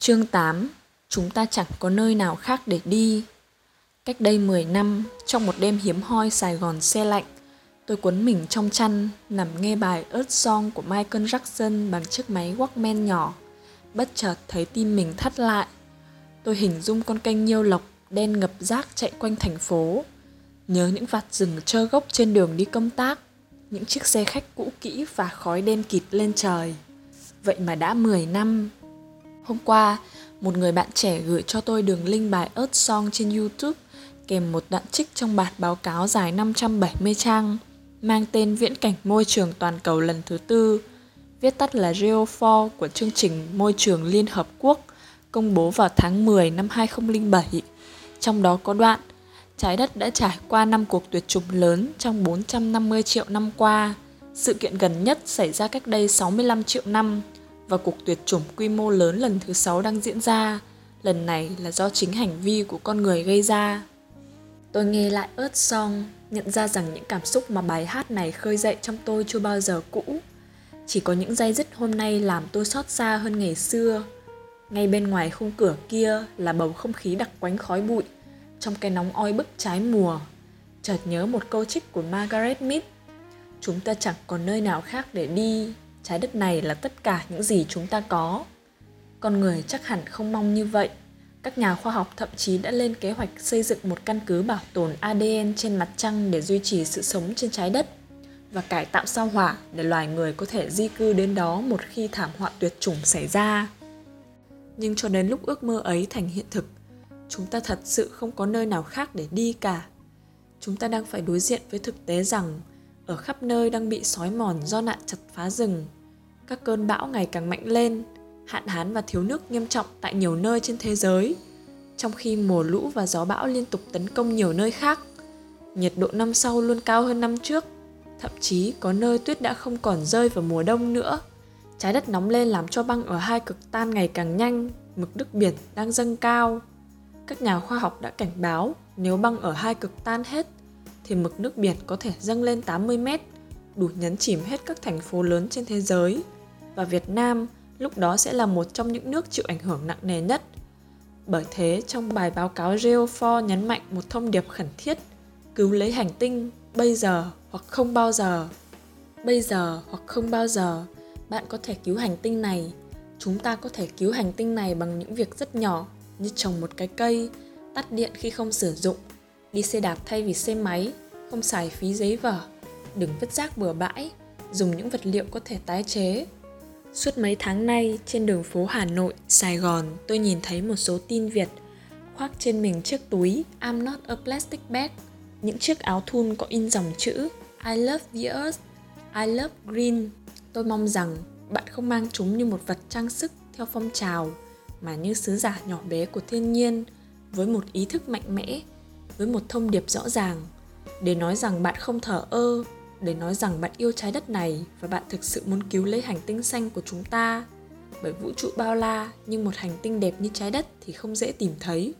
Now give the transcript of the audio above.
Chương 8 Chúng ta chẳng có nơi nào khác để đi Cách đây 10 năm, trong một đêm hiếm hoi Sài Gòn xe lạnh, tôi cuốn mình trong chăn, nằm nghe bài Earth Song của Michael Jackson bằng chiếc máy Walkman nhỏ. Bất chợt thấy tim mình thắt lại. Tôi hình dung con kênh nhiêu lộc đen ngập rác chạy quanh thành phố. Nhớ những vạt rừng trơ gốc trên đường đi công tác, những chiếc xe khách cũ kỹ và khói đen kịt lên trời. Vậy mà đã 10 năm. Hôm qua, một người bạn trẻ gửi cho tôi đường link bài Earth Song trên YouTube kèm một đoạn trích trong bản báo cáo dài 570 trang mang tên Viễn cảnh môi trường toàn cầu lần thứ tư, viết tắt là GEO4 của chương trình Môi trường Liên Hợp Quốc công bố vào tháng 10 năm 2007. Trong đó có đoạn Trái đất đã trải qua năm cuộc tuyệt chủng lớn trong 450 triệu năm qua. Sự kiện gần nhất xảy ra cách đây 65 triệu năm và cuộc tuyệt chủng quy mô lớn lần thứ sáu đang diễn ra. Lần này là do chính hành vi của con người gây ra. Tôi nghe lại ớt song, nhận ra rằng những cảm xúc mà bài hát này khơi dậy trong tôi chưa bao giờ cũ. Chỉ có những dây dứt hôm nay làm tôi xót xa hơn ngày xưa. Ngay bên ngoài khung cửa kia là bầu không khí đặc quánh khói bụi, trong cái nóng oi bức trái mùa. Chợt nhớ một câu trích của Margaret Mead. Chúng ta chẳng còn nơi nào khác để đi, trái đất này là tất cả những gì chúng ta có. Con người chắc hẳn không mong như vậy các nhà khoa học thậm chí đã lên kế hoạch xây dựng một căn cứ bảo tồn ADN trên mặt trăng để duy trì sự sống trên trái đất và cải tạo sao hỏa để loài người có thể di cư đến đó một khi thảm họa tuyệt chủng xảy ra. Nhưng cho đến lúc ước mơ ấy thành hiện thực, chúng ta thật sự không có nơi nào khác để đi cả. Chúng ta đang phải đối diện với thực tế rằng ở khắp nơi đang bị sói mòn do nạn chặt phá rừng. Các cơn bão ngày càng mạnh lên, hạn hán và thiếu nước nghiêm trọng tại nhiều nơi trên thế giới, trong khi mùa lũ và gió bão liên tục tấn công nhiều nơi khác. Nhiệt độ năm sau luôn cao hơn năm trước, thậm chí có nơi tuyết đã không còn rơi vào mùa đông nữa. Trái đất nóng lên làm cho băng ở hai cực tan ngày càng nhanh, mực nước biển đang dâng cao. Các nhà khoa học đã cảnh báo nếu băng ở hai cực tan hết thì mực nước biển có thể dâng lên 80 mét, đủ nhấn chìm hết các thành phố lớn trên thế giới. Và Việt Nam lúc đó sẽ là một trong những nước chịu ảnh hưởng nặng nề nhất. Bởi thế, trong bài báo cáo Geo4 nhấn mạnh một thông điệp khẩn thiết, cứu lấy hành tinh bây giờ hoặc không bao giờ. Bây giờ hoặc không bao giờ, bạn có thể cứu hành tinh này. Chúng ta có thể cứu hành tinh này bằng những việc rất nhỏ như trồng một cái cây, tắt điện khi không sử dụng, đi xe đạp thay vì xe máy, không xài phí giấy vở, đừng vứt rác bừa bãi, dùng những vật liệu có thể tái chế, Suốt mấy tháng nay, trên đường phố Hà Nội, Sài Gòn, tôi nhìn thấy một số tin Việt khoác trên mình chiếc túi I'm not a plastic bag, những chiếc áo thun có in dòng chữ I love the earth, I love green. Tôi mong rằng bạn không mang chúng như một vật trang sức theo phong trào, mà như sứ giả nhỏ bé của thiên nhiên, với một ý thức mạnh mẽ, với một thông điệp rõ ràng, để nói rằng bạn không thở ơ để nói rằng bạn yêu trái đất này và bạn thực sự muốn cứu lấy hành tinh xanh của chúng ta. Bởi vũ trụ bao la, nhưng một hành tinh đẹp như trái đất thì không dễ tìm thấy.